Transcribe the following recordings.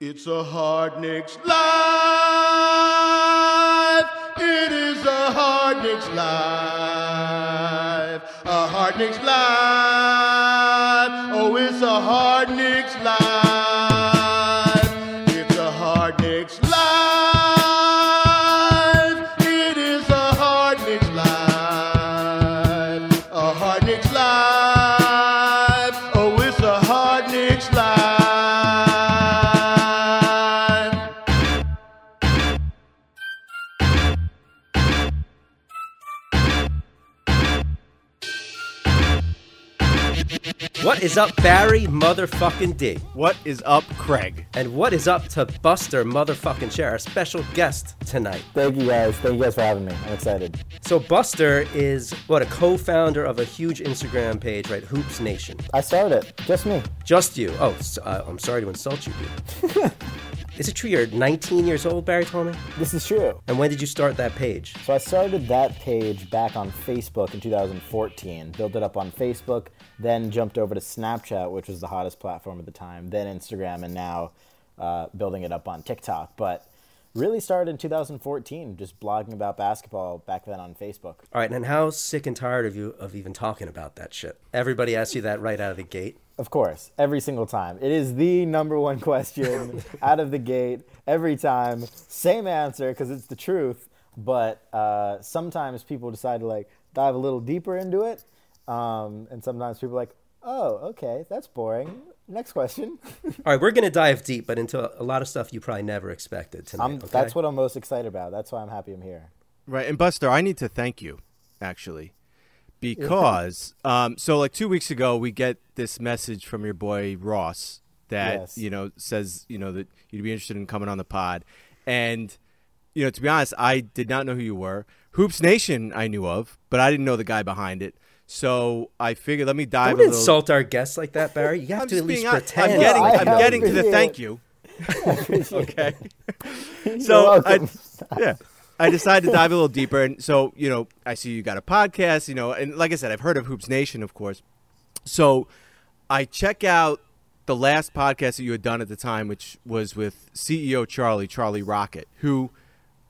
It's a hard Knicks live. It is a hard Knicks live. A hard Knicks live. Oh, it's a hard What is up, Barry motherfucking D? What is up, Craig? And what is up to Buster motherfucking Scher, our special guest tonight? Thank you guys. Thank you guys for having me. I'm excited. So Buster is what a co-founder of a huge Instagram page, right? Hoops Nation. I started it. Just me. Just you. Oh, so, uh, I'm sorry to insult you. dude. is it true you're 19 years old, Barry told me? This is true. And when did you start that page? So I started that page back on Facebook in 2014. Built it up on Facebook, then jumped over to Snapchat, which was the hottest platform at the time, then Instagram, and now uh, building it up on TikTok. But really started in 2014, just blogging about basketball back then on Facebook. All right, and how sick and tired of you of even talking about that shit? Everybody asks you that right out of the gate. Of course, every single time. It is the number one question out of the gate every time. Same answer because it's the truth. But uh, sometimes people decide to like dive a little deeper into it, um, and sometimes people are like, "Oh, okay, that's boring." Next question. All right, we're gonna dive deep, but into a lot of stuff you probably never expected tonight. I'm, okay? That's what I'm most excited about. That's why I'm happy I'm here. Right, and Buster, I need to thank you, actually, because um, so like two weeks ago we get this message from your boy Ross that Yes. you know says you know that you'd be interested in coming on the pod, and you know to be honest, I did not know who you were. Hoops Nation I knew of, but I didn't know the guy behind it. So I figured let me dive Don't insult our guests like that, Barry. You have I'm to at least honest. pretend. I'm getting, I I'm getting to the thank you. okay. so I, yeah, I decided to dive a little deeper, and so you know, I see you got a podcast, you know, and like I said, I've heard of Hoops Nation, of course. So I check out the last podcast that you had done at the time, which was with CEO Charlie, Charlie Rocket, who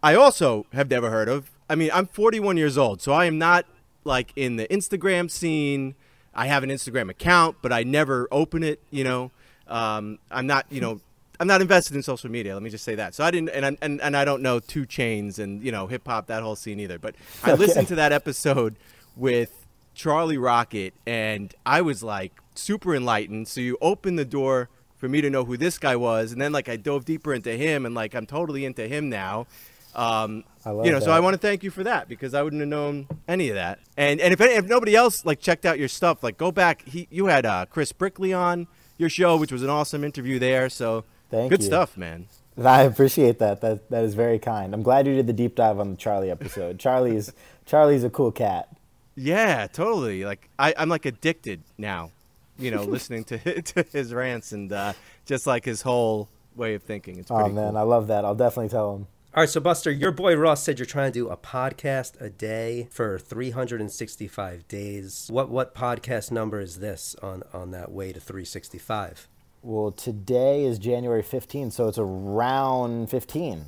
I also have never heard of. I mean, I'm 41 years old, so I am not like in the Instagram scene. I have an Instagram account, but I never open it. You know, um, I'm not. You know, I'm not invested in social media. Let me just say that. So I didn't, and I- and and I don't know 2 Chainz and you know hip hop that whole scene either. But I listened to that episode with Charlie Rocket, and I was like super enlightened. So you opened the door for me to know who this guy was, and then like I dove deeper into him, and like I'm totally into him now. Um, I love you know, so. I want to thank you for that because I wouldn't have known any of that. And and if any, if nobody else like checked out your stuff, like go back. He you had uh, Chris Brickley on your show, which was an awesome interview there. So Thank good you. stuff, man. I appreciate that. That that is very kind. I'm glad you did the deep dive on the Charlie episode. Charlie's Charlie's a cool cat. Yeah, totally. Like I, I'm like addicted now, you know, listening to to his rants and uh, just like his whole way of thinking. It's pretty Oh man, cool. I love that. I'll definitely tell him. All right, so Buster, your boy Ross said you're trying to do a podcast a day for 365 days. What what podcast number is this on on that way to 365? Well, today is January 15th, so it's around 15.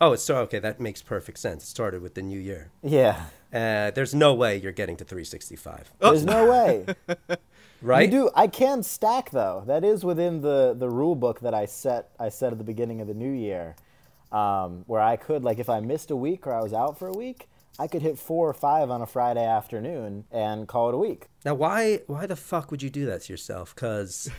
Oh, it's so okay. That makes perfect sense. It started with the new year. Yeah. Uh, there's no way you're getting to 365, There's no way. right? You do. I can stack though. That is within the the rule book that I set. I set at the beginning of the new year, um, where I could like if I missed a week or I was out for a week, I could hit four or five on a Friday afternoon and call it a week. Now, why why the fuck would you do that to yourself? Because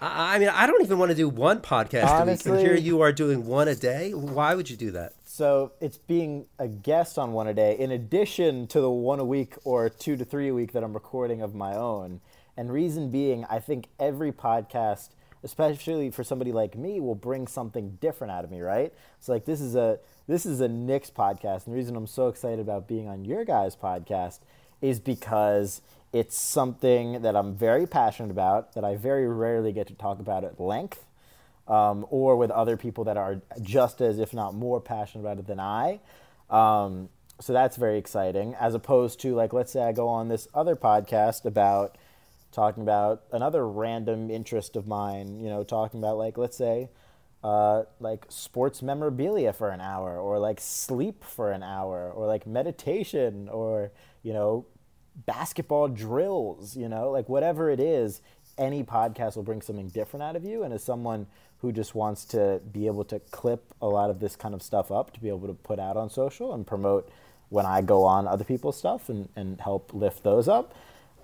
I, I mean, I don't even want to do one podcast a week, Honestly- and here you are doing one a day. Why would you do that? So it's being a guest on one a day, in addition to the one a week or two to three a week that I'm recording of my own. And reason being, I think every podcast, especially for somebody like me, will bring something different out of me, right? So like this is a this is a Knicks podcast, and the reason I'm so excited about being on your guys' podcast is because it's something that I'm very passionate about that I very rarely get to talk about at length um, or with other people that are just as, if not more, passionate about it than I. Um, so that's very exciting, as opposed to, like, let's say I go on this other podcast about talking about another random interest of mine, you know, talking about, like, let's say, uh, like sports memorabilia for an hour, or like sleep for an hour, or like meditation, or, you know, basketball drills, you know, like whatever it is, any podcast will bring something different out of you. And as someone who just wants to be able to clip a lot of this kind of stuff up to be able to put out on social and promote when I go on other people's stuff and, and help lift those up.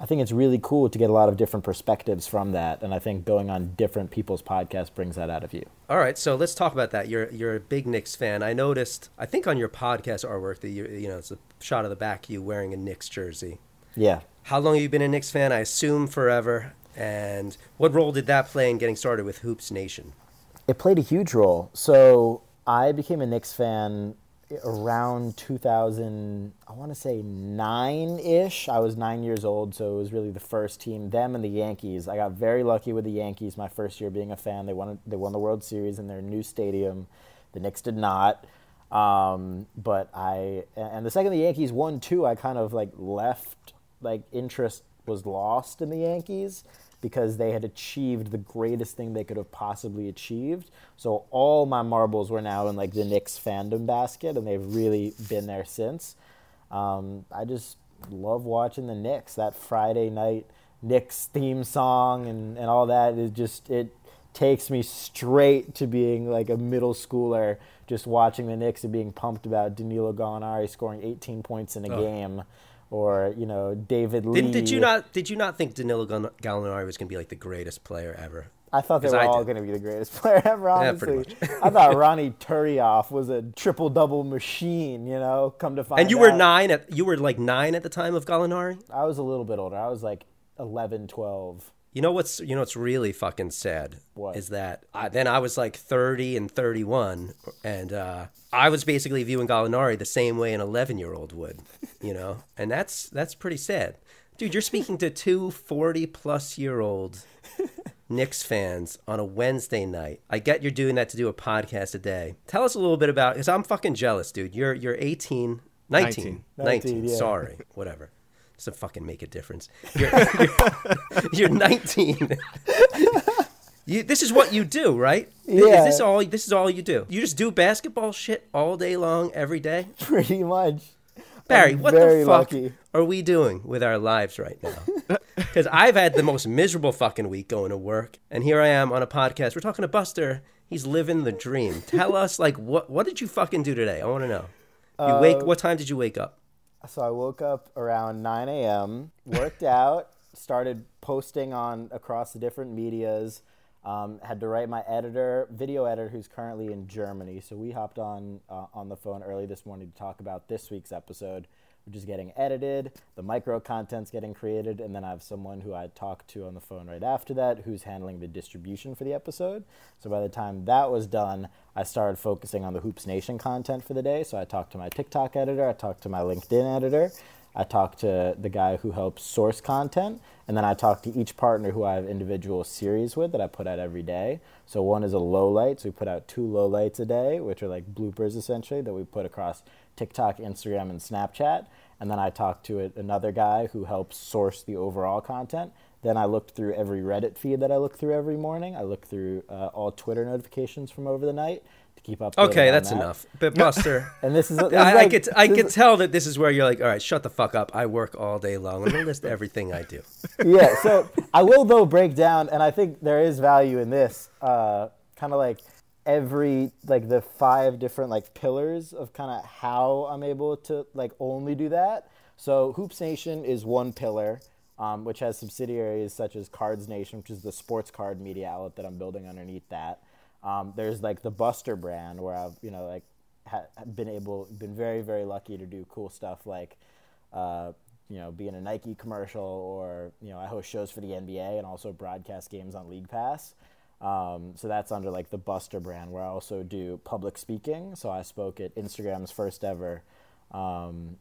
I think it's really cool to get a lot of different perspectives from that. And I think going on different people's podcasts brings that out of you. All right, so let's talk about that. You're you're a big Knicks fan. I noticed, I think on your podcast artwork that you you know it's a shot of the back you wearing a Knicks jersey. Yeah. How long have you been a Knicks fan? I assume forever. And what role did that play in getting started with Hoops Nation? It played a huge role. So I became a Knicks fan around 2000, I want to say nine ish. I was nine years old, so it was really the first team, them and the Yankees. I got very lucky with the Yankees my first year being a fan. They won, they won the World Series in their new stadium. The Knicks did not. Um, but I, and the second the Yankees won too, I kind of like left, like interest was lost in the Yankees because they had achieved the greatest thing they could have possibly achieved. So all my marbles were now in like the Knicks fandom basket, and they've really been there since. Um, I just love watching the Knicks. That Friday night Knicks theme song and, and all that is just it takes me straight to being like a middle schooler, just watching the Knicks and being pumped about Danilo Gallinari scoring 18 points in a Oh. game or you know David Lee. Did, did you not did you not think Danilo Gall- Gallinari was going to be like the greatest player ever? I thought they were I all going to be the greatest player ever. Yeah, I thought Ronny Turiaf was a triple double machine. You know, come to find out. And you were nine at you were like nine at the time of Gallinari. I was a little bit older. I was like 11, 12. You know what's you know what's really fucking sad What? is that I, then I was like thirty and thirty one, and uh, I was basically viewing Gallinari the same way an eleven year old would, you know, and that's that's pretty sad, dude. You're speaking to two 40 plus year old Knicks fans on a Wednesday night. I get you're doing that to do a podcast a day. Tell us a little bit about because I'm fucking jealous, dude. You're you're 18, 19, 19, 19, yeah. sorry, whatever. Doesn't fucking make a difference. You're, you're, you're 19. You, this is what you do, right? Is Yeah. this all? This is all you do. You just do basketball shit all day long, every day. Pretty much. Barry, I'm what the fuck lucky. are we doing with our lives right now? Because I've had the most miserable fucking week going to work, and here I am on a podcast. We're talking to Buster. He's living the dream. Tell us, like, what what did you fucking do today? I want to know. You Uh, wake. What time did you wake up? So I woke up around 9 a.m., worked out, started posting on across the different medias. Um, had to write my editor, video editor, who's currently in Germany. So we hopped on uh, on the phone early this morning to talk about this week's episode, which is getting edited, the micro content's getting created, and then I have someone who I talked to on the phone right after that who's handling the distribution for the episode. So by the time that was done, I started focusing on the Hoops Nation content for the day. So I talked to my TikTok editor, I talked to my LinkedIn editor, I talked to the guy who helps source content, and then I talked to each partner who I have individual series with that I put out every day. So one is a low light, so we put out two low lights a day, which are like bloopers essentially that we put across TikTok, Instagram, and Snapchat. And then I talked to another guy who helps source the overall content. Then I looked through every Reddit feed that I look through every morning. I looked through uh, all Twitter notifications from over the night to keep up. Okay, that's enough. But Buster, And this is, this is I, I could I could tell that this is where you're like, all right, shut the fuck up. I work all day long. Let me list everything I do. yeah. So I will though break down, and I think there is value in this. Uh, kind of like every like the five different like pillars of kind of how I'm able to like only do that. So Hoops Nation is one pillar, um, which has subsidiaries such as Cards Nation, which is the sports card media outlet that I'm building underneath that. Um, there's like the Buster brand where I've you know like ha- been able been very very lucky to do cool stuff like uh, you know, be in a Nike commercial or, you know, I host shows for the NBA and also broadcast games on League Pass. Um, so that's under like the Buster brand, where I also do public speaking. So I spoke at Instagram's first ever um,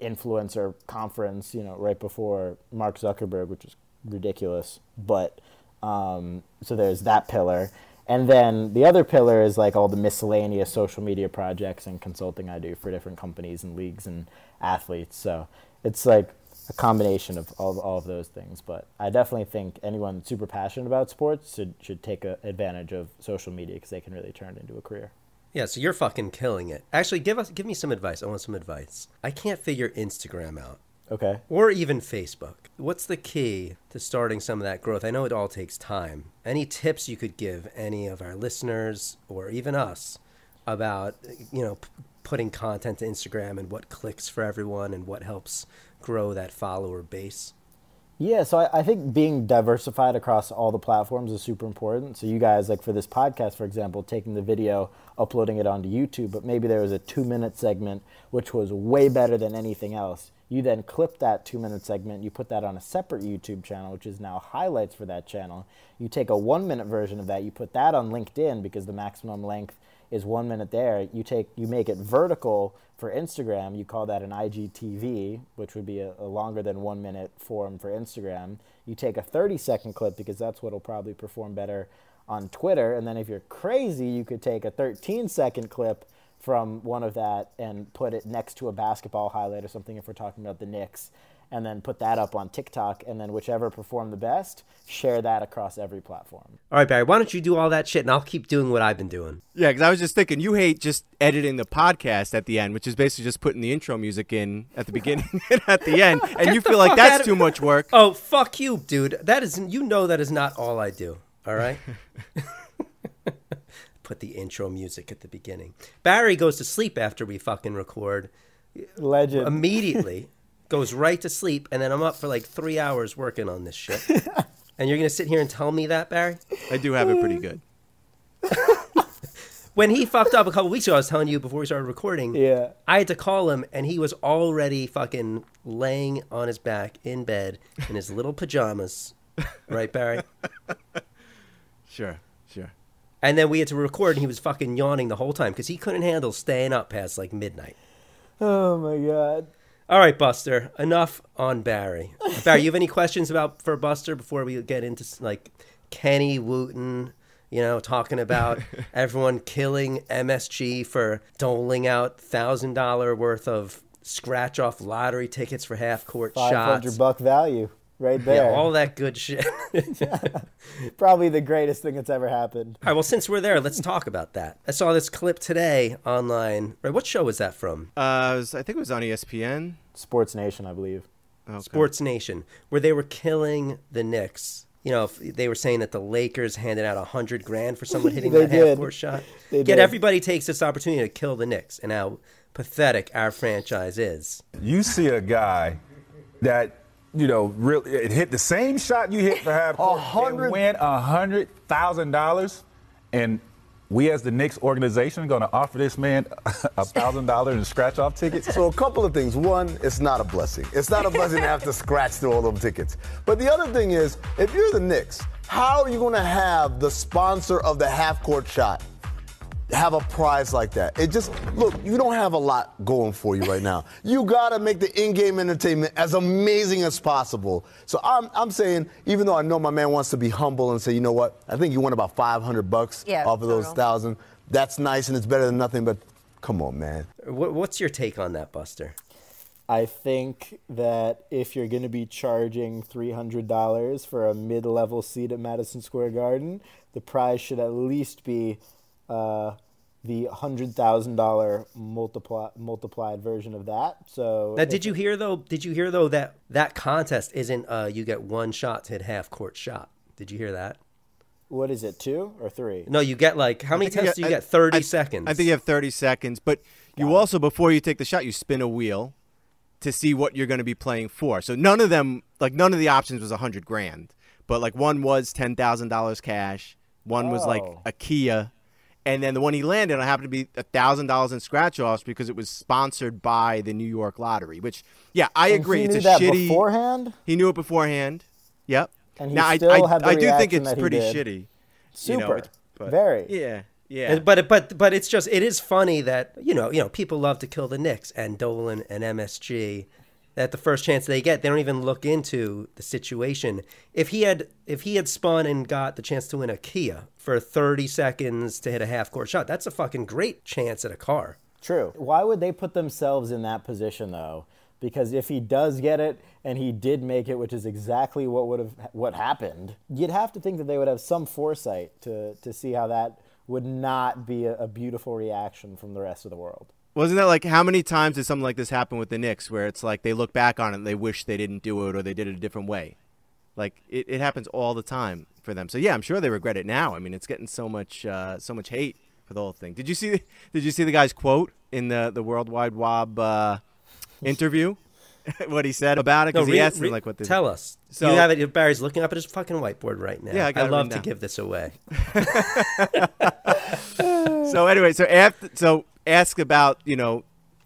influencer conference, you know, right before Mark Zuckerberg, which is ridiculous. But um, so there's that pillar. And then the other pillar is like all the miscellaneous social media projects and consulting I do for different companies and leagues and athletes. So it's like a combination of all, all of those things. But I definitely think anyone super passionate about sports should, should take a, advantage of social media because they can really turn it into a career. Yeah, so you're fucking killing it. Actually, give us give me some advice. I want some advice. I can't figure Instagram out. Okay. Or even Facebook. What's the key to starting some of that growth? I know it all takes time. Any tips you could give any of our listeners or even us about, you know, p- putting content to Instagram and what clicks for everyone and what helps grow that follower base? Yeah, so I, I think being diversified across all the platforms is super important. So you guys, like for this podcast, for example, taking the video, uploading it onto YouTube, but maybe there was a two-minute segment which was way better than anything else. You then clip that two-minute segment, you put that on a separate YouTube channel, which is now highlights for that channel. You take a one-minute version of that, you put that on LinkedIn because the maximum length is one minute there. You take you make it vertical for Instagram. You call that an IGTV, which would be a, a longer than one minute form for Instagram. You take a 30 second clip because that's what'll probably perform better on Twitter. And then if you're crazy, you could take a 13 second clip from one of that and put it next to a basketball highlight or something if we're talking about the Knicks and then put that up on TikTok, and then whichever performed the best, share that across every platform. All right, Barry, why don't you do all that shit and I'll keep doing what I've been doing? Yeah, because I was just thinking, you hate just editing the podcast at the end, which is basically just putting the intro music in at the beginning and at the end, and you feel like that's too much work. Oh, fuck you, dude. That is, you know, that is not all I do. All right? Put the intro music at the beginning. Barry goes to sleep after we fucking record. Legend. immediately goes right to sleep and then i'm up for like three hours working on this shit and you're gonna sit here and tell me that barry I do have it pretty good. when he fucked up a couple weeks ago i was telling you before we started recording yeah. i had to call him and he was already fucking laying on his back in bed in his little pajamas right barry Sure, sure. and then we had to record and he was fucking yawning the whole time because he couldn't handle staying up past like midnight Oh my god. All right buster enough on barry. Barry you have any questions about for buster before we get into like kenny wooten you know talking about everyone killing msg for doling out thousand dollar worth of scratch off lottery tickets for half court Five shots? hundred buck value right yeah there. all that good shit Probably the greatest thing that's ever happened. all right well since we're there let's talk about that i saw this clip today online right what show was that from Uh, it was- I think it was on ESPN. Sports Nation, I believe. Okay. Sports Nation, where they were killing the Knicks. You know, they were saying that the Lakers handed out a hundred grand for someone hitting They that half court shot. They Yet did. everybody takes this opportunity to kill the Knicks, and how pathetic our franchise is. you see a guy that you know really it hit the same shot you hit for half court hundred- win a hundred thousand dollars, and we as the Knicks organization are going to offer this man a thousand dollars in scratch off tickets. So a couple of things. One, it's not a blessing. It's not a blessing to have to scratch through all them tickets. But the other thing is, if you're the Knicks, how are you going to have the sponsor of the half court shot have a prize like that? It just look, you don't have a lot going for you right now. You got to make the in-game entertainment as amazing as possible. So I'm, I'm saying, even though I know my man wants to be humble and say, you know what, I think you won about 500 bucks Yeah, off of those total. thousand. That's nice and it's better than nothing. But come on, man. What, what's your take on that, Buster? I think that if you're going to be charging $300 for a mid level seat at Madison Square Garden, the prize should at least be uh, the $100,000 multiply, multiplied version of that. So, Now, did you hear though? Did you hear though that that contest isn't uh, you get one shot to hit half court shot? Did you hear that? what is it, two or three? No, you get like how many I think times do you I- get? Thirty I- seconds. I think you have 30 seconds, but you also, before you take the shot, you spin a wheel to see what you're going to be playing for. So none of them, like none of the options was a hundred grand, but like one was ten thousand dollars cash, one was like Oh. a Kia, and then the one he landed on happened to be a thousand dollars in scratch offs because it was sponsored by the New York Lottery. Which, yeah, I And agree. He it's knew a that shitty. beforehand. He knew it beforehand. Yep. And he now I, still I, had the I do think reaction it's he pretty did. shitty. you Super. know, it- but- Very. Yeah. Yeah. And- But but but it's just it is funny that you know you know people love to kill the Knicks and Dolan and MSG. That the first chance they get, they don't even look into the situation. If he had if he had spun and got the chance to win a Kia for thirty seconds to hit a half court shot, that's a fucking great chance at a car. True. Why would they put themselves in that position though? Because if he does get it and he did make it, which is exactly what would have what happened, you'd have to think that they would have some foresight to to see how that would not be a, a beautiful reaction from the rest of the world. Wasn't that like how many times did something like this happen with the Knicks where it's like they look back on it and they wish they didn't do it or they did it a different way? Like it, it happens all the time for them. So yeah, I'm sure they regret it now. I mean, it's getting so much uh, so much hate for the whole thing. Did you see did you see the guy's quote in the the Worldwide Wob uh, interview? what he said about it because he re- asked him re- like what the tell us. So- you have it. Barry's looking up at his fucking whiteboard right now. Yeah, I got I love to give this away. so anyway, so after so ask about you know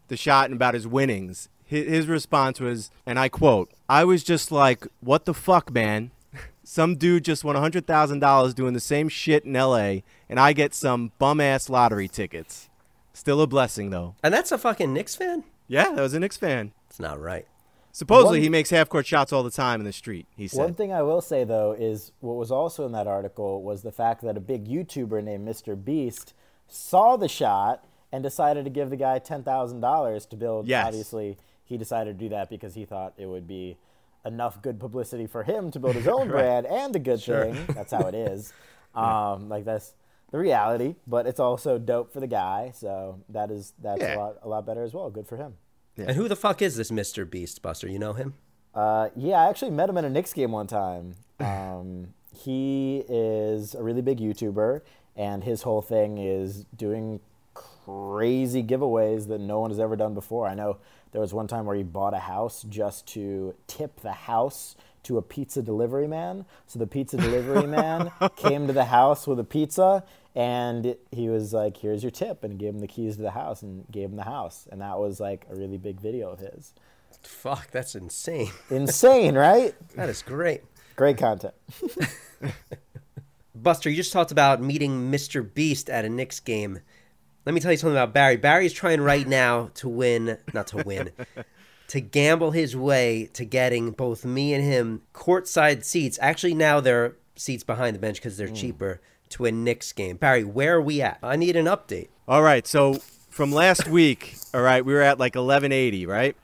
the shot and about his winnings. His, his response was, and I quote: "I was just like, what the fuck, man." Some dude just won hundred thousand dollars doing the same shit in L.A. and I get some bum ass lottery tickets. Still a blessing though. And that's a fucking Knicks fan. Yeah, that was a Knicks fan. It's not right. Supposedly One- he makes half court shots all the time in the street. He said. One thing I will say though is what was also in that article was the fact that a big YouTuber named Mr. Beast saw the shot and decided to give the guy ten thousand dollars to build. Yes. Obviously, he decided to do that because he thought it would be enough good publicity for him to build his own brand and a good thing. That's how it is. Um, like that's the reality, but it's also dope for the guy. So that is that's Yeah. a lot a lot better as well. Good for him. And who the fuck is this Mr. Beast Buster? You know him? Uh, yeah, I actually met him at a Knicks game one time. Um, he is a really big YouTuber, and his whole thing is doing crazy giveaways that no one has ever done before. I know there was one time where he bought a house just to tip the house to a pizza delivery man. So the pizza delivery man came to the house with a pizza, and he was like, "Here's your tip," and gave him the keys to the house and gave him the house, and that was like a really big video of his. Fuck, that's insane. Insane, right? That is great. Great content. Buster, you just talked about meeting Mr. Beast at a Knicks game. Let me tell you something about Barry. Barry's trying right now to win, not to win, to gamble his way to getting both me and him courtside seats. Actually, now they're seats behind the bench because they're mm. cheaper to a Knicks game. Barry, where are we at? I need an update. All right, so from last week, all right, we were at like 1180, right?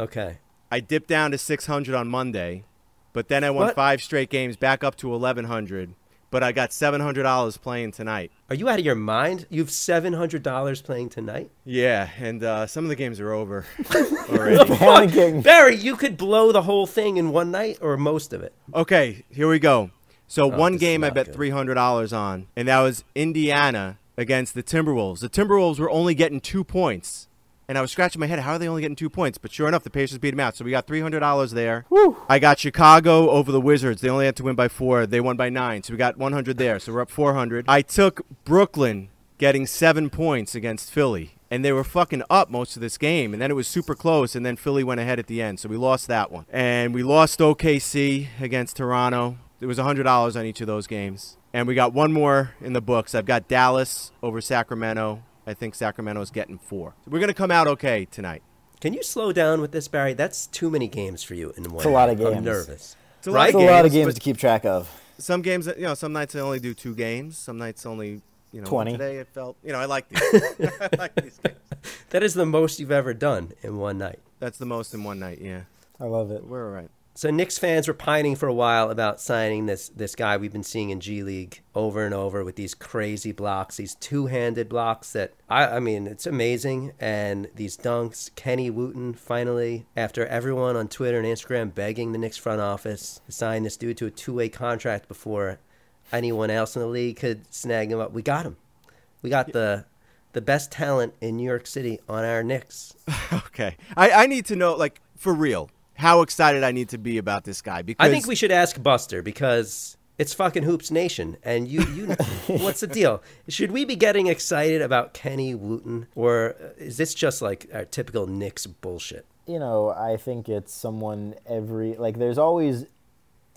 Okay. I dipped down to 600 on Monday, but then I won What? five straight games back up to 1100. But I got $700 playing tonight. Are you out of your mind? You have $700 playing tonight? Yeah, and uh, some of the games are over already. Panicking. Barry, you could blow the whole thing in one night or most of it. okay, here we go. So oh, one Oh, this is game I bet good. $300 on, and that was Indiana against the Timberwolves. The Timberwolves were only getting two points. And I was scratching my head, how are they only getting two points? But sure enough, the Pacers beat them out. So we got $300 there. I got Chicago over the Wizards. They only had to win by four. They won by nine. So we got 100 there. So we're up 400. I took Brooklyn getting seven points against Philly. And they were fucking up most of this game. And then it was super close. And then Philly went ahead at the end. So we lost that one. And we lost OKC against Toronto. It was $100 on each of those games. And we got one more in the books. I've got Dallas over Sacramento. I think Sacramento's getting four. We're going to come out okay tonight. Can you slow down with this, Barry? That's too many games for you in one. It's a lot of games. I'm games. nervous. It's a Right? It's a lot of games, games to keep track of. Some games, you know, some nights I only do two games. Some nights only, you know, 20. Today it felt, you know, I like these. I like these games. That is the most you've ever done in one night. That's the most in one night. Yeah, I love it. we're all right. So Knicks fans were pining for a while about signing this this guy we've been seeing in G League over and over with these crazy blocks, these two-handed blocks that I I mean it's amazing and these dunks. Kenny Wooten finally, after everyone on Twitter and Instagram begging the Knicks front office to sign this dude to a two-way contract before anyone else in the league could snag him up, we got him. We got the the best talent in New York City on our Knicks. Okay, I, I need to know, like, for real, how excited I need to be about this guy because I think we should ask Buster because It's fucking Hoops Nation, and you, you, what's the deal? Should we be getting excited about Kenny Wooten, or is this just like our typical Knicks bullshit? you know, I think it's someone every like. There's always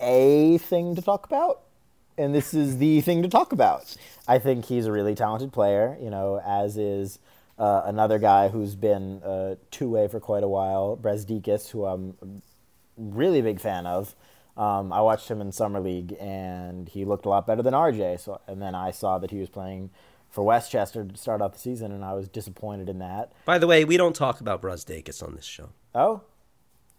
a thing to talk about, and this is the thing to talk about. I think he's a really talented player. You know, as is uh, another guy who's been uh, two way for quite a while, Brazdeikis, who I'm a really big fan of. Um, I watched him in summer league, and he looked a lot better than RJ. So, and then I saw that he was playing for Westchester to start out the season, and I was disappointed in that. By the way, we don't talk about Brazdeikis on this show. Oh,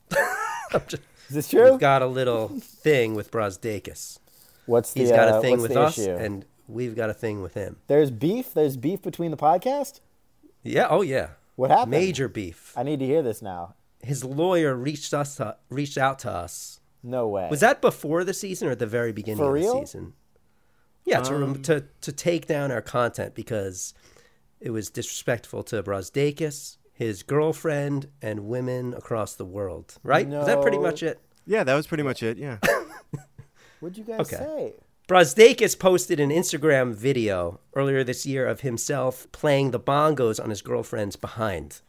just- is this true? We've got a little thing with Brazdeikis. What's the He's got uh, a thing what's with us, issue? and we've got a thing with him. There's beef. There's beef between the podcast. Yeah. Oh yeah. What happened? Major beef. I need to hear this now. His lawyer reached us to, reached out to us. No way. Was that before the season or at the very beginning For of real? the season? Yeah, to, to um. to take down our content because it was disrespectful to Brazdeikis, his girlfriend, and women across the world. Right? Was that pretty much it? Yeah, that was pretty much it. Yeah. What'd you guys Okay. say? Brazdeikis posted an Instagram video earlier this year of himself playing the bongos on his girlfriend's behind.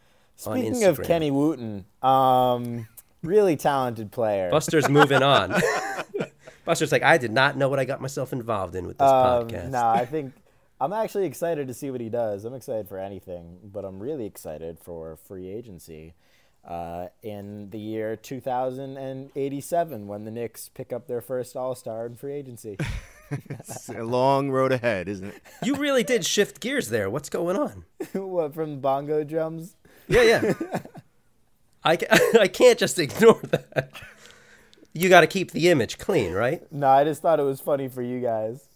on Speaking of. Kenny Wooten, um, really talented player. Buster's moving on. Buster's like, I did not know what I got myself involved in with this Um, podcast. no, I think I'm actually excited to see what he does. I'm excited for anything, but I'm really excited for free agency uh, in the year 2087 when the Knicks pick up their first All Star in free agency. It's a long road ahead, isn't it? You really did shift gears there. What's going on? what from bongo drums? Yeah, yeah. I, ca- I can't just ignore that. You got to keep the image clean, right? No, I just thought it was funny for you guys.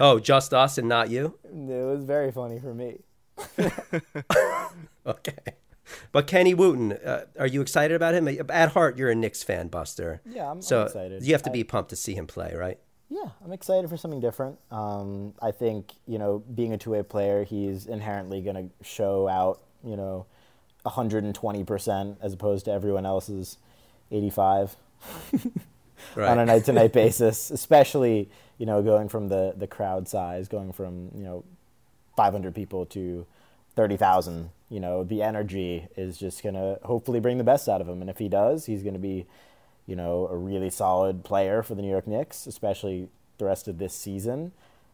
Oh, just us and not you? It was very funny for me. Okay. But Kenny Wooten, uh, are you excited about him? At heart, you're a Knicks fan, Buster. Yeah, I'm- I'm so excited. You have to I- be pumped to see him play, right? Yeah, I'm excited for something different. Um, I think you know, being a two-way player, he's inherently going to show out, you know, 120 percent as opposed to everyone else's 85 Right. on a night-to-night basis. Especially, you know, going from the the crowd size, going from you know, 500 people to 30,000. You know, the energy is just going to hopefully bring the best out of him, and if he does, he's going to be you know, a really solid player for the New York Knicks, especially the rest of this season.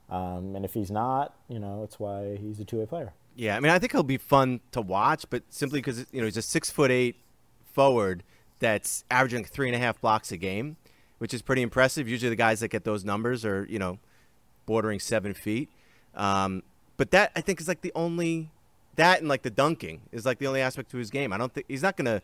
Um, and if he's not, you know, that's why he's a two-way player. Yeah, I mean, I think he'll be fun to watch, but simply because you know he's a six foot eight forward that's averaging three and a half blocks a game, which is pretty impressive. Usually, the guys that get those numbers are you know bordering seven feet. Um, but that I think is like the only that and like the dunking is like the only aspect to his game. I don't think he's not gonna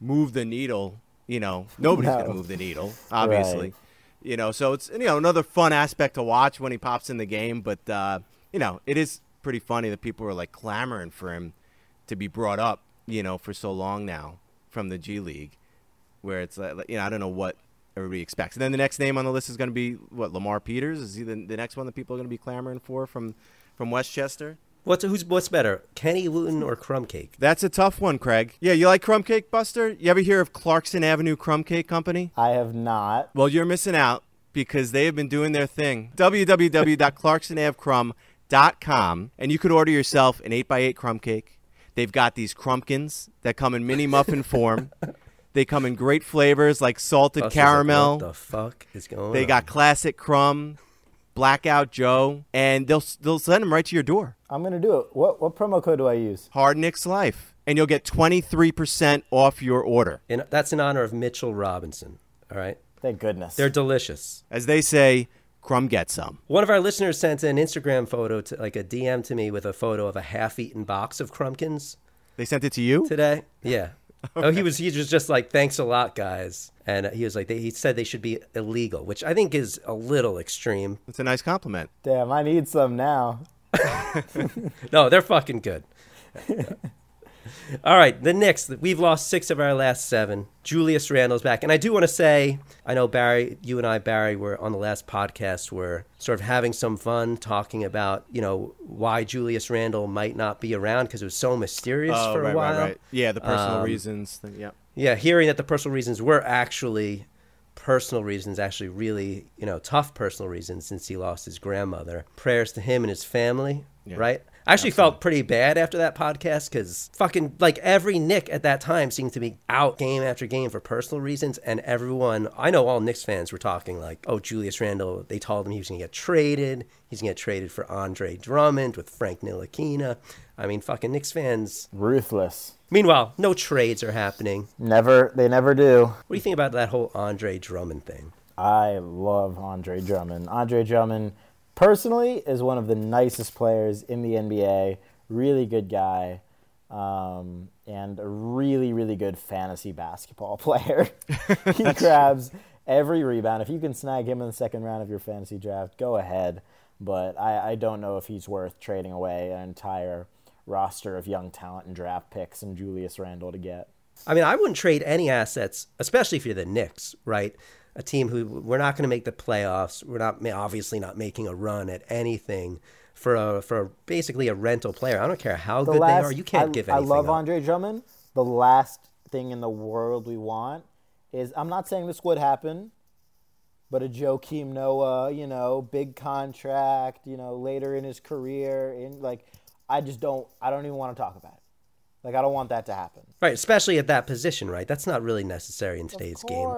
move the needle. You know, nobody's No. gonna move the needle, obviously. Right. You know, so it's you know another fun aspect to watch when he pops in the game. But uh, you know, it is pretty funny that people are like clamoring for him to be brought up. You know, for so long now from the G League, where it's like you know I don't know what everybody expects. And then the next name on the list is going to be what Lamar Peters. Is he the, the next one that people are going to be clamoring for from from Westchester? What's who's what's better, Kenny Wooten or Crumb Cake? That's a tough one, Craig. Yeah, you like crumb cake, Buster? You ever hear of Clarkson Avenue Crumb Cake Company? I have not. Well, you're missing out because they have been doing their thing. www.clarksonavecrumb.com, and you could order yourself an 8x8 crumb cake. They've got these crumpkins that come in mini muffin form. They come in great flavors like salted Buster's like, caramel. what the fuck is going they on? got classic crumb, blackout Joe, and they'll they'll send them right to your door. I'm gonna do it. What what promo code do I use? Hard Knicks Life, and you'll get 23% off your order. In, that's in honor of Mitchell Robinson. All right, Thank goodness. they're delicious. As they say, crumb get some. One of our listeners sent an Instagram photo to like a DM to me with a photo of a half-eaten box of Crumpkins They sent it to you? today. Yeah. Oh, he was he was just like, thanks a lot, guys, and he was like, they, he said they should be illegal, which I think is a little extreme. It's a nice compliment. Damn, I need some now. No, they're fucking good. All right, the Knicks. We've lost six of our last seven. Julius Randle's back, and I do want to say, I know Barry, you and I, Barry, were on the last podcast. Were sort of having some fun talking about, you know, why Julius Randle might not be around because it was so mysterious for a Oh, right, while. right, right. Yeah, the personal Um, reasons. Thing, yep. Yeah, hearing that the personal reasons were actually personal reasons, actually really, you know, tough personal reasons since he lost his grandmother. Prayers to him and his family, right? I actually felt pretty bad after that podcast because fucking like every Knick at that time seemed to be out game after game for personal reasons, and everyone I know all Knicks fans were talking like, "Oh, Julius Randle." They told him he was gonna get traded. He's gonna get traded for Andre Drummond with Frank Ntilikina. I mean, fucking Knicks fans. Ruthless. Meanwhile, no trades are happening. Never. They never do. What do you think about that whole Andre Drummond thing? I love Andre Drummond. Andre Drummond, personally, is one of the nicest players in the NBA. Really good guy, um, and a really, really good fantasy basketball player. he grabs every rebound. If you can snag him in the second round of your fantasy draft, go ahead. But I, I don't know if he's worth trading away an entire roster of young talent and draft picks and Julius Randle to get. I mean, I wouldn't trade any assets, especially if you're the Knicks, right? A team who we're not going to make the playoffs. We're not obviously not making a run at anything for a for basically a rental player. I don't care how The good last, they are. You can't I, give I love up. Andre Drummond. The last thing in the world we want is I'm not saying this would happen, but a Joakim Noah, you know, big contract, you know, later in his career, in like, I just don't, I don't even want to talk about it. Like, I don't want that to happen. Right, especially at that position, right? That's not really necessary in today's of game.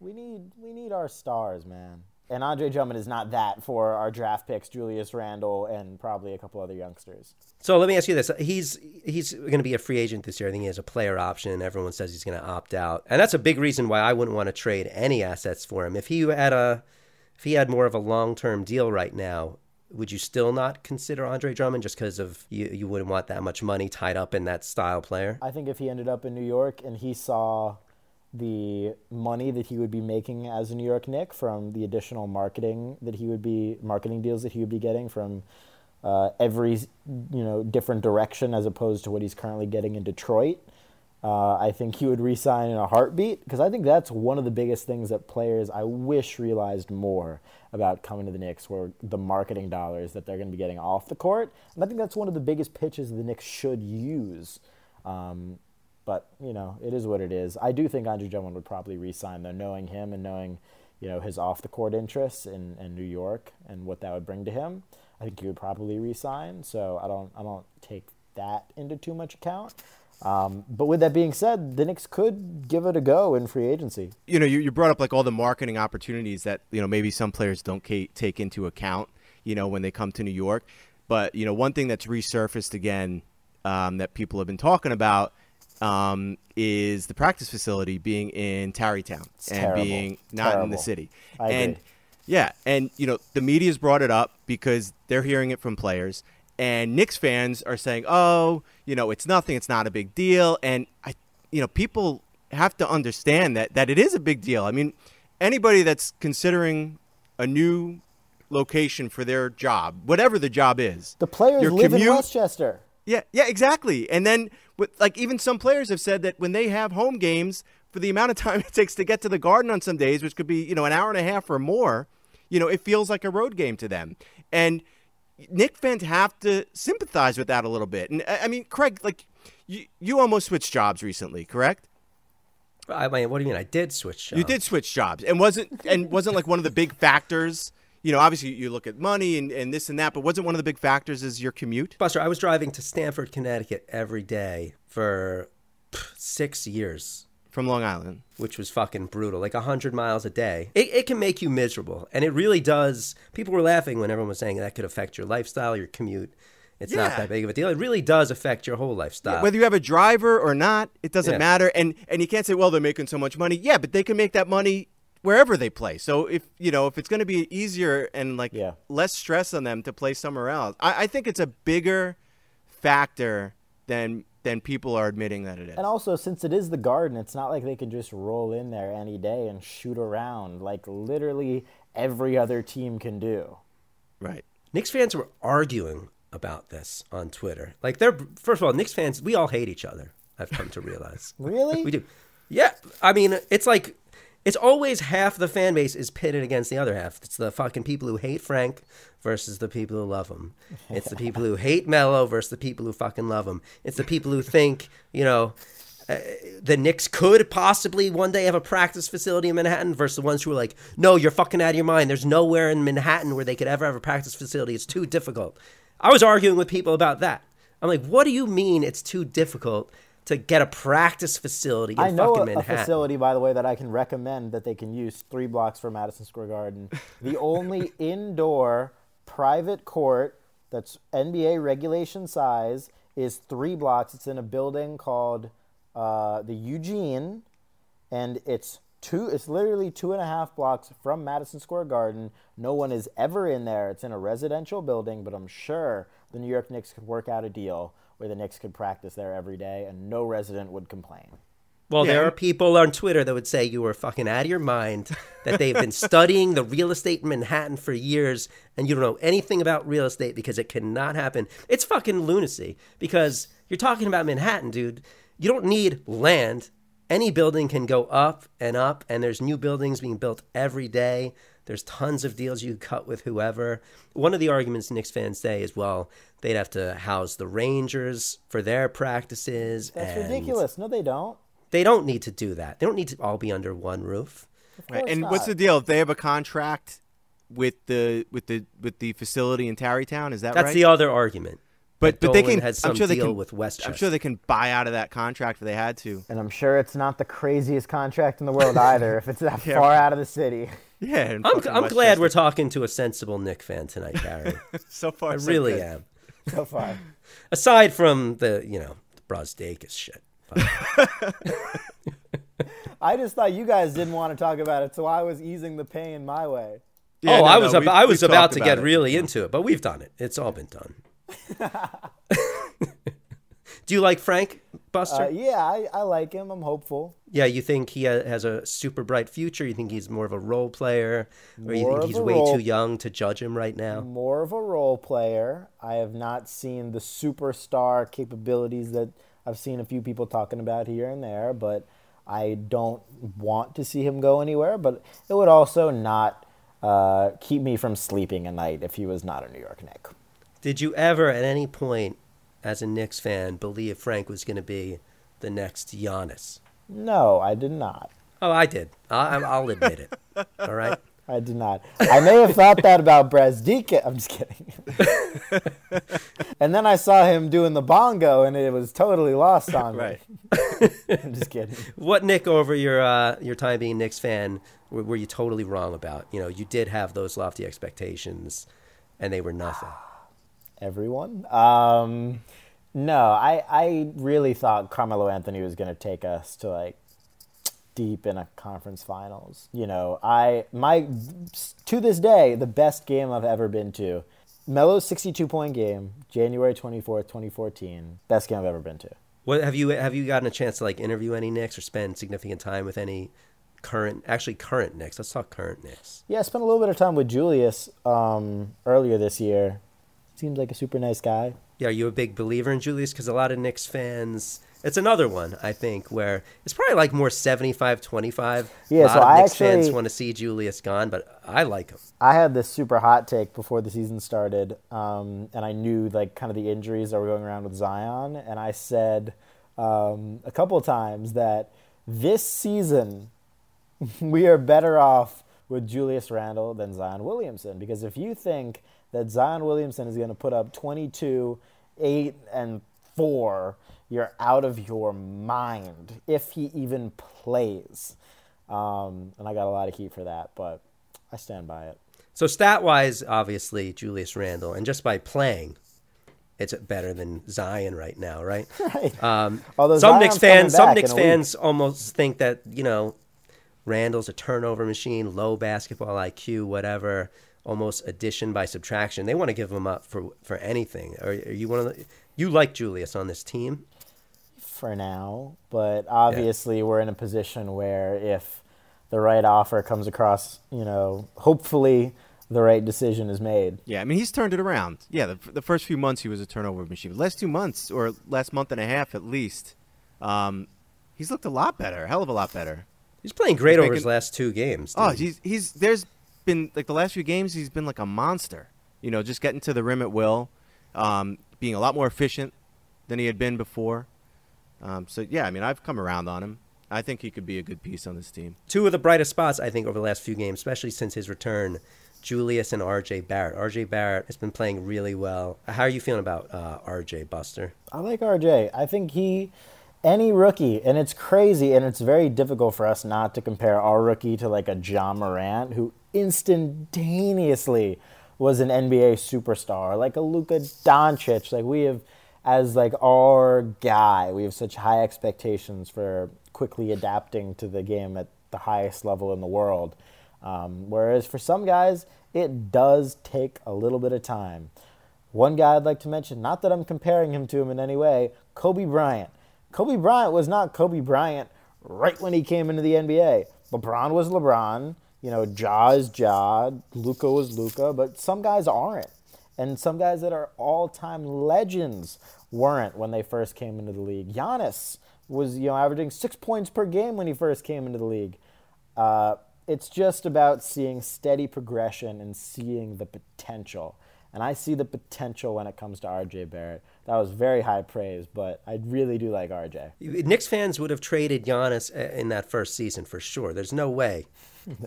We need we need our stars, man. And Andre Drummond is not that for our draft picks, Julius Randle, and probably a couple other youngsters. So let me ask you this: He's he's going to be a free agent this year. I think he has a player option. Everyone says he's going to opt out, and that's a big reason why I wouldn't want to trade any assets for him. If he had a if he had more of a long term deal right now, would you still not consider Andre Drummond just because of you? You wouldn't want that much money tied up in that style player. I think if he ended up in New York and he saw the money that he would be making as a New York Knick from the additional marketing that he would be marketing deals that he would be getting from uh, every you know different direction as opposed to what he's currently getting in Detroit. Uh, I think he would resign in a heartbeat because I think that's one of the biggest things that players I wish realized more about coming to the Knicks were the marketing dollars that they're going to be getting off the court, and I think that's one of the biggest pitches the Knicks should use. Um, but you know, it is what it is. I do think Andre Drummond would probably re-sign though, knowing him and knowing you know his off-the-court interests in, in New York and what that would bring to him. I think he would probably re-sign. So I don't I don't take that into too much account. Um, but with that being said, the Knicks could give it a go in free agency. you know, you, you brought up like all the marketing opportunities that you know maybe some players don't take into account. You know, when they come to New York, but you know, one thing that's resurfaced again um, that people have been talking about um, is the practice facility being in Tarrytown and terrible. being not in the city. I and agree. yeah, and you know, the media's brought it up because they're hearing it from players. And Knicks fans are saying, "Oh, you know, it's nothing. It's not a big deal." And I, you know, people have to understand that that it is a big deal. I mean, anybody that's considering a new location for their job, whatever the job is, The players live in commute- Westchester. Yeah, yeah, exactly. And then, with, like, even some players have said that when they have home games, for the amount of time it takes to get to the Garden on some days, which could be, you know, an hour and a half or more, you know, it feels like a road game to them. And Knick fans have to sympathize with that a little bit. And I mean, Craig, like, you you almost switched jobs recently, correct? I mean, what do you mean? I did switch. jobs. You did switch jobs, and wasn't and wasn't like one of the big factors. You know, obviously you look at money and, and this and that, but wasn't one of the big factors is your commute? Buster, I was driving to Stamford, Connecticut every day for six years. From Long Island. which was fucking brutal, like 100 miles a day. It, it can make you miserable. And it really does. People were laughing when everyone was saying that could affect your lifestyle, your commute. It's not that big of a deal. It really does affect your whole lifestyle. Whether you have a driver or not, it doesn't Yeah. matter. And and you can't say, well, they're making so much money. Yeah, but they can make that money wherever they play. So if you know if it's going to be easier and like Yeah. less stress on them to play somewhere else, I, I think it's a bigger factor than than people are admitting that it is. And also, since it is the Garden, it's not like they can just roll in there any day and shoot around like literally every other team can do. right. Knicks fans were arguing about this on Twitter. Like, they're, first of all, Knicks fans, we all hate each other, I've come to realize. Really? We do. Yeah. I mean, it's like it's always half the fan base is pitted against the other half. It's the fucking people who hate Frank versus the people who love him. It's the people who hate Melo versus the people who fucking love him. It's the people who think, you know, uh, the Knicks could possibly one day have a practice facility in Manhattan versus the ones who are like, no, you're fucking out of your mind. There's nowhere in Manhattan where they could ever have a practice facility. It's too difficult. I was arguing with people about that. I'm like, what do you mean it's too difficult to get a practice facility in I know fucking a, a facility, by the way, that I can recommend that they can use three blocks from Madison Square Garden. The only indoor private court that's NBA regulation size is three blocks. It's in a building called uh, the Eugene, and it's two. It's literally two and a half blocks from Madison Square Garden. No one is ever in there. It's in a residential building, but I'm sure the New York Knicks could work out a deal where the Knicks could practice there every day, and no resident would complain. Well, Yeah. there are people on Twitter that would say you were fucking out of your mind, that they've been studying the real estate in Manhattan for years, and you don't know anything about real estate because it cannot happen. It's fucking lunacy because you're talking about Manhattan, dude. You don't need land. Any building can go up and up, and there's new buildings being built every day. There's tons of deals you cut with whoever. One of the arguments Knicks fans say is, well, they'd have to house the Rangers for their practices. That's and ridiculous. No, they don't. they don't need to do that. They don't need to all be under one roof. Right. And not. what's the deal? If they have a contract with the with the with the facility in Tarrytown, is that That's right? the other argument. but that but they Dolan can. has I'm some sure they deal can. with Westchester. I'm sure they can buy out of that contract if they had to. And I'm sure it's not the craziest contract in the world either, if it's that Yeah. far out of the city. Yeah. in I'm, I'm glad Westchester. we're talking to a sensible Knick fan tonight, Gary. so far. I so really good. am. So far. Aside from the, you know, the Brazdeikis shit. I just thought you guys didn't want to talk about it, so I was easing the pain my way. Oh, yeah, oh, no, I was we- ab- I was about to get it. really into it, but we've done it. It's all been done. Do you like Frank Buster? Uh, yeah, I, I like him. I'm hopeful. yeah, you think he has a super bright future? You think he's more of a role player, or you think he's way role- too young to judge him right now? More of a role player. I have not seen the superstar capabilities that I've seen a few people talking about here and there, but I don't want to see him go anywhere. But it would also not uh, keep me from sleeping at night if he was not a New York Knick. Did you ever, at any point, as a Knicks fan, believe Frank was going to be the next Giannis? No, I did not. Oh, I did. I, I'm- I'll admit it. All right. I did not. I may have thought that about Brazdika. I'm just kidding. and then I saw him doing the bongo, and it was totally lost on me. Right. I'm just kidding. What Knick over your uh, your time being Knicks fan were, were you totally wrong about? You know, you did have those lofty expectations, and they were nothing. Everyone. Um, no, I I really thought Carmelo Anthony was going to take us to like deep in a conference finals. You know, I my to this day the best game I've ever been to. Melo's 62 point game, January 24th, 2014. Best game I've ever been to. What have you have you gotten a chance to like interview any Knicks or spend significant time with any current, actually current Knicks? Let's talk current Knicks. Yeah, I spent a little bit of time with Julius um, earlier this year. Seems like a super nice guy. Yeah, are you a big believer in Julius? Because a lot of Knicks fans, it's another one, I think, where it's probably like more 75 25. Yeah, a lot so of I Knicks fans actually- want to see Julius gone, but I like him. I had this super hot take before the season started, um, and I knew like kind of the injuries that were going around with Zion, and I said um, a couple of times that this season we are better off with Julius Randle than Zion Williamson because if you think that Zion Williamson is going to put up 22, 8, and 4, you're out of your mind if he even plays. Um, and I got a lot of heat for that, but I stand by it. So stat wise, obviously Julius Randle, and just by playing, it's better than Zion right now, right? Right. Um, Although some Zion's Knicks fans, some Knicks week. fans almost think that you know Randle's a turnover machine, low basketball IQ, whatever, almost addition by subtraction. They want to give him up for for anything. Are, are you one of the, you like Julius on this team? for now, but obviously we're in a position where if the right offer comes across, you know, hopefully the right decision is made. Yeah, I mean he's turned it around. Yeah, the, the first few months he was a turnover machine. The last two months or last month and a half at least, um, he's looked a lot better, hell of a lot better. He's playing great He's over making- his last two games. Oh, he's he's there's been like the last few games he's been like a monster. You know, just getting to the rim at will, um, being a lot more efficient than he had been before. Um, so yeah, I mean, I've come around on him. I think he could be a good piece on this team. Two of the brightest spots, I think, over the last few games, especially since his return, Julius and RJ Barrett. RJ Barrett has been playing really well. How are you feeling about uh, RJ Buster? I like RJ. I think he, any rookie, and it's crazy, and it's very difficult for us not to compare our rookie to like a Ja Morant, who instantaneously was an NBA superstar, like a Luka Doncic. Like we have, as like our guy, we have such high expectations for quickly adapting to the game at the highest level in the world. Um, whereas for some guys, it does take a little bit of time. One guy I'd like to mention, not that I'm comparing him to him in any way, Kobe Bryant. Kobe Bryant was not Kobe Bryant right when he came into the NBA. LeBron was LeBron. You know, Ja is Ja. Luka was Luka. But some guys aren't. And some guys that are all time legends weren't when they first came into the league. Giannis was, you know, averaging six points per game when he first came into the league. Uh, it's just about seeing steady progression and seeing the potential. And I see the potential when it comes to RJ Barrett. That was very high praise, but I really do like RJ. Knicks fans would have traded Giannis uh, in that first season for sure. There's no way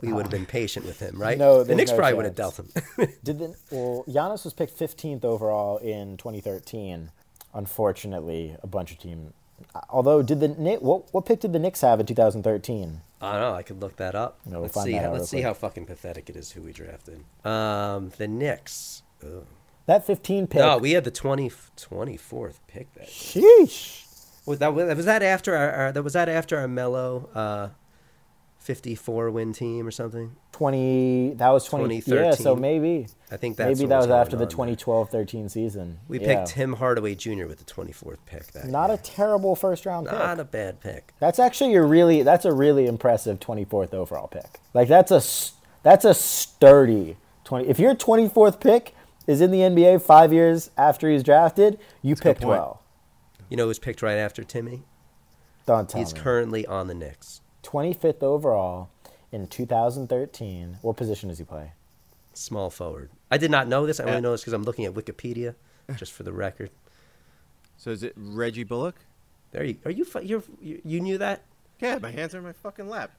we would have been patient with him, right? No, the Knicks no probably would have dealt him. Did the, well, Giannis was picked 15th overall in 2013. Unfortunately, a bunch of team. Although, did the what what pick did the Knicks have in 2013? I don't know. I could look that up. No, we'll let's see. How, let's see quick. how fucking pathetic it is who we drafted. Um, the Knicks. Ugh. That 15 pick. No, we had the 20, 24th pick. That Sheesh. was that. Was that after our? our that was that after our Melo uh, fifty-four win team or something. 20. That was 20. Yeah, so maybe. I think that's maybe that was was after the 2012-13 season. We Yeah. picked Tim Hardaway Jr. with the twenty-fourth pick. That Not year. a terrible first round pick. not a bad pick. That's actually a really that's a really impressive 24th overall pick. Like that's a that's a sturdy 20. If your 24th pick is in the NBA 5 years after he's drafted, you a good picked well. You know who's picked right after Timmy? Don't tell He's me. currently on the Knicks. 25th overall in 2013. What position does he play? Small forward. I did not know this. I only Yeah. know this because I'm looking at Wikipedia, just for the record. So is it Reggie Bullock? There you are. You you're, you you knew that? Yeah, my hands are in my fucking lap.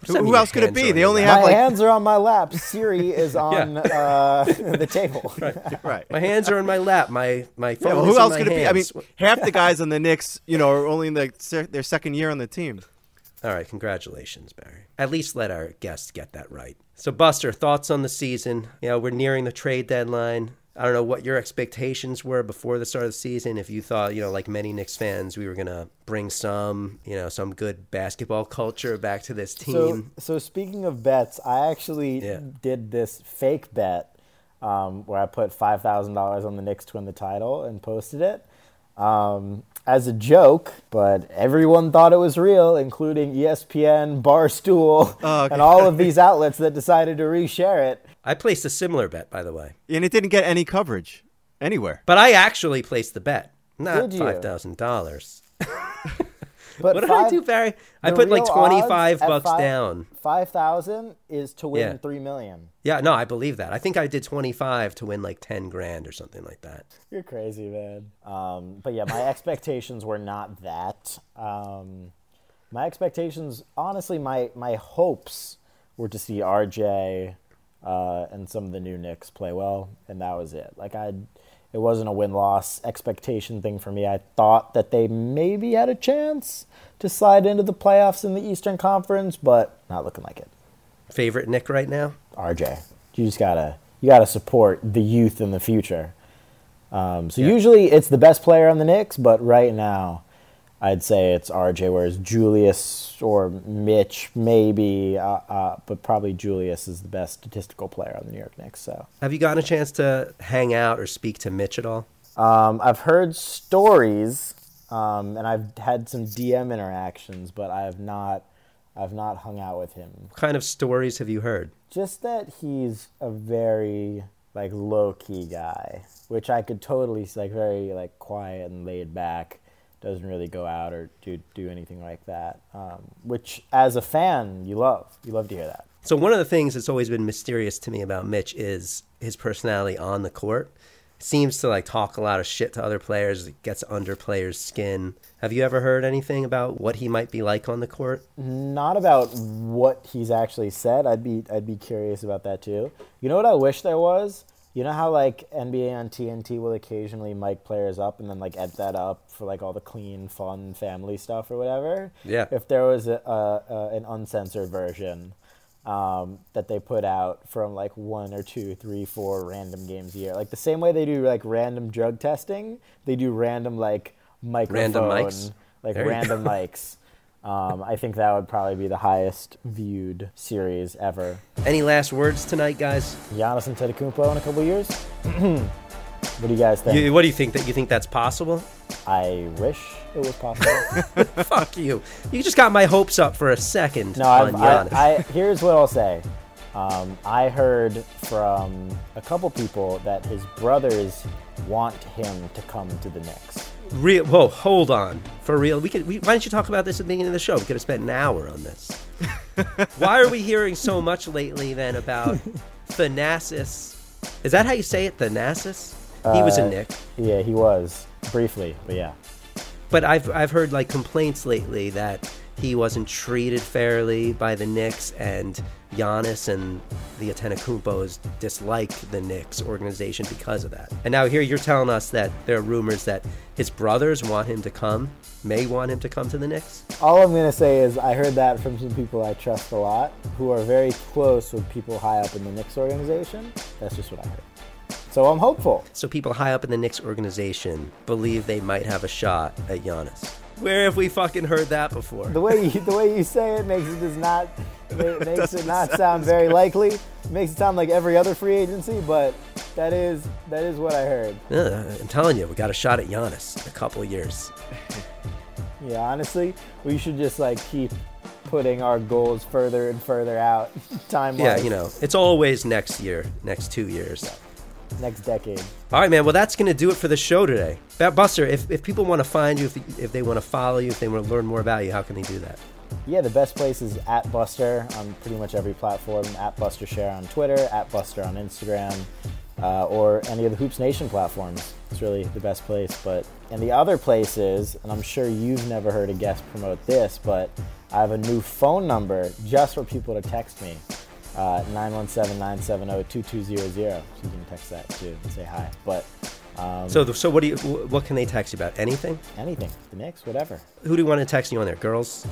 What's that Who, who else could it be? They only lap? have My like hands are on my lap. Siri is on uh, the table. right. My hands are in my lap. My my phone. Yeah, well, is who in else my could it be? I mean, half the guys on the Knicks, you know, are only in the, their second year on the team. All right, congratulations, Barry. At least let our guests get that right. So, Buster, thoughts on the season? You know, we're nearing the trade deadline. I don't know what your expectations were before the start of the season. If you thought, you know, like many Knicks fans, we were gonna bring some, you know, some good basketball culture back to this So, team. so speaking of bets, I actually Yeah. did this fake bet um, where I put five thousand dollars on the Knicks to win the title and posted it um, as a joke, but everyone thought it was real, including ESPN, Barstool, oh, and all of these outlets that decided to reshare it. I placed a similar bet, by the way. And it didn't get any coverage anywhere. But I actually placed the bet, not $5,000. But What did five- I do, Barry? I put like twenty five bucks five- down. Five thousand is to win Yeah. three million. Yeah, no, I believe that. I think I did twenty five to win like ten grand or something like that. You're crazy, man. Um, but yeah, my expectations were not that. Um, my expectations, honestly, my my hopes were to see RJ uh, and some of the new Knicks play well, and that was it. Like I, it wasn't a win loss expectation thing for me. I thought that they maybe had a chance to slide into the playoffs in the Eastern Conference, but not looking like it. Favorite Knick right now? RJ. You just gotta you gotta support the youth in the future. Um, so usually it's the best player on the Knicks, but right now I'd say it's RJ. Whereas Julius or Mitch maybe, uh, uh, but probably Julius is the best statistical player on the New York Knicks. So Have you gotten a chance to hang out or speak to Mitch at all? um, I've heard stories, um, and I've had some DM interactions, but I have not. I've not hung out with him. What kind of stories have you heard? just that he's a very like low key guy, which I could totally see, like very like quiet and laid back. Doesn't really go out or do do anything like that. Um, which as a fan you love. You love to hear that. So one of the things that's always been mysterious to me about Mitch is his personality on the court. seems to like talk a lot of shit to other players. It gets under players' skin. Have you ever heard anything about what he might be like on the court? Not about what he's actually said. I'd be I'd be curious about that too. You know what I wish there was? You know how like NBA on TNT will occasionally mic players up and then like edit that up for like all the clean, fun family stuff or whatever. Yeah. If there was a, a, a an uncensored version um, that they put out from like one or two, three, four random games a year, like the same way they do like random drug testing, they do random like microphone, mics? like There random mics. Um, I think that would probably be the highest viewed series ever. Any last words tonight, guys? Giannis and Antetokounmpo in a couple years. what do you guys think? You, what do you think that you think that's possible? I wish it was possible. Fuck you. You just got my hopes up for a second no, on Giannis. I, I here's what I'll say. Um, I heard from a couple people that his brothers want him to come to the Knicks. Real, whoa, hold on. For real, we could. We, why don't you talk about this at the beginning of the show? We could have spent an hour on this. why are we hearing so much lately then about Thanasis? Is that how you say it? Thanasis? He was a Uh, Knick, Yeah, he was briefly, but yeah. but I've I've heard like complaints lately that he wasn't treated fairly by the Knicks, and Giannis and the Antetokounmpos dislike the Knicks organization because of that. And now here you're telling us that there are rumors that his brothers want him to come, may want him to come to the Knicks. All I'm gonna say is I heard that from some people I trust a lot, who are very close with people high up in the Knicks organization. That's just what I heard. So I'm hopeful. So people high up in the Knicks organization believe they might have a shot at Giannis. Where have we fucking heard that before? The way you, the way you say it makes it does not ma- makes it not sound very likely. It makes it sound like every other free agency, but that is that is what I heard. Uh, I'm telling you, we got a shot at Giannis in a couple of years. Yeah, honestly, we should just like keep putting our goals further and further out time Yeah, you know, it's always next year, next two years. Next decade. All right, man. Well, that's going to do it for the show today. Buster, if, if people want to find you, if, if they want to follow you, if they want to learn more about you, how can they do that? Yeah, the best place is at Buster on pretty much every platform. At Buster Scher on Twitter, at Buster on Instagram, uh, or any of the Hoops Nation platforms. It's really the best place. But and the other place is, and I'm sure you've never heard a guest promote this, but I have a new phone number just for people to text me. Uh, 917-970-2200. So you can text that too and say hi. But um, So, so what do you? What can they text you about? Anything? anything, the Knicks, whatever. Who do you want to text you on there? Girls?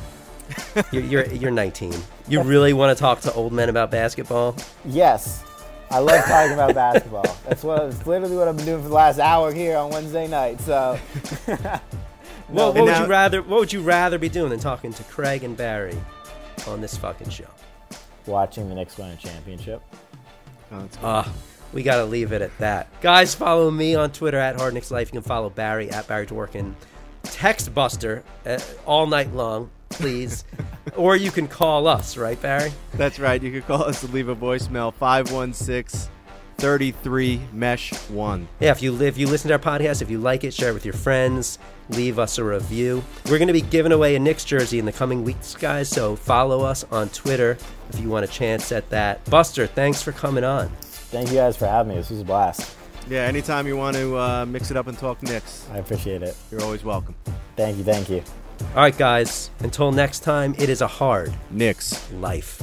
you're, you're you're 19. You really want to talk to old men about basketball? Yes. I love talking about basketball. That's what that's literally what I've been doing for the last hour here on Wednesday night. So Well, what And would you rather? What would you rather be doing than talking to Craig and Barry on this fucking show? Watching the Knicks win a championship. Oh, that's. Ah, we got to leave it at that. Guys, follow me on Twitter at Hard Knicks Life. You can follow Barry at Barry Dworkin. Text Buster uh, all night long, please. or you can call us, right, Barry? That's right. You can call us and leave a voicemail 516 33 Mesh 1. Yeah, if you if you listen to our podcast, if you like it, share it with your friends. Leave us a review. We're going to be giving away a Knicks jersey in the coming weeks, guys. So follow us on Twitter if you want a chance at that. Buster, thanks for coming on. Thank you guys for having me. This was a blast. Yeah, anytime you want to uh, mix it up and talk Knicks, I appreciate it. you're always welcome. Thank you. Thank you. All right, guys. Until next time, it is a hard Knicks. life.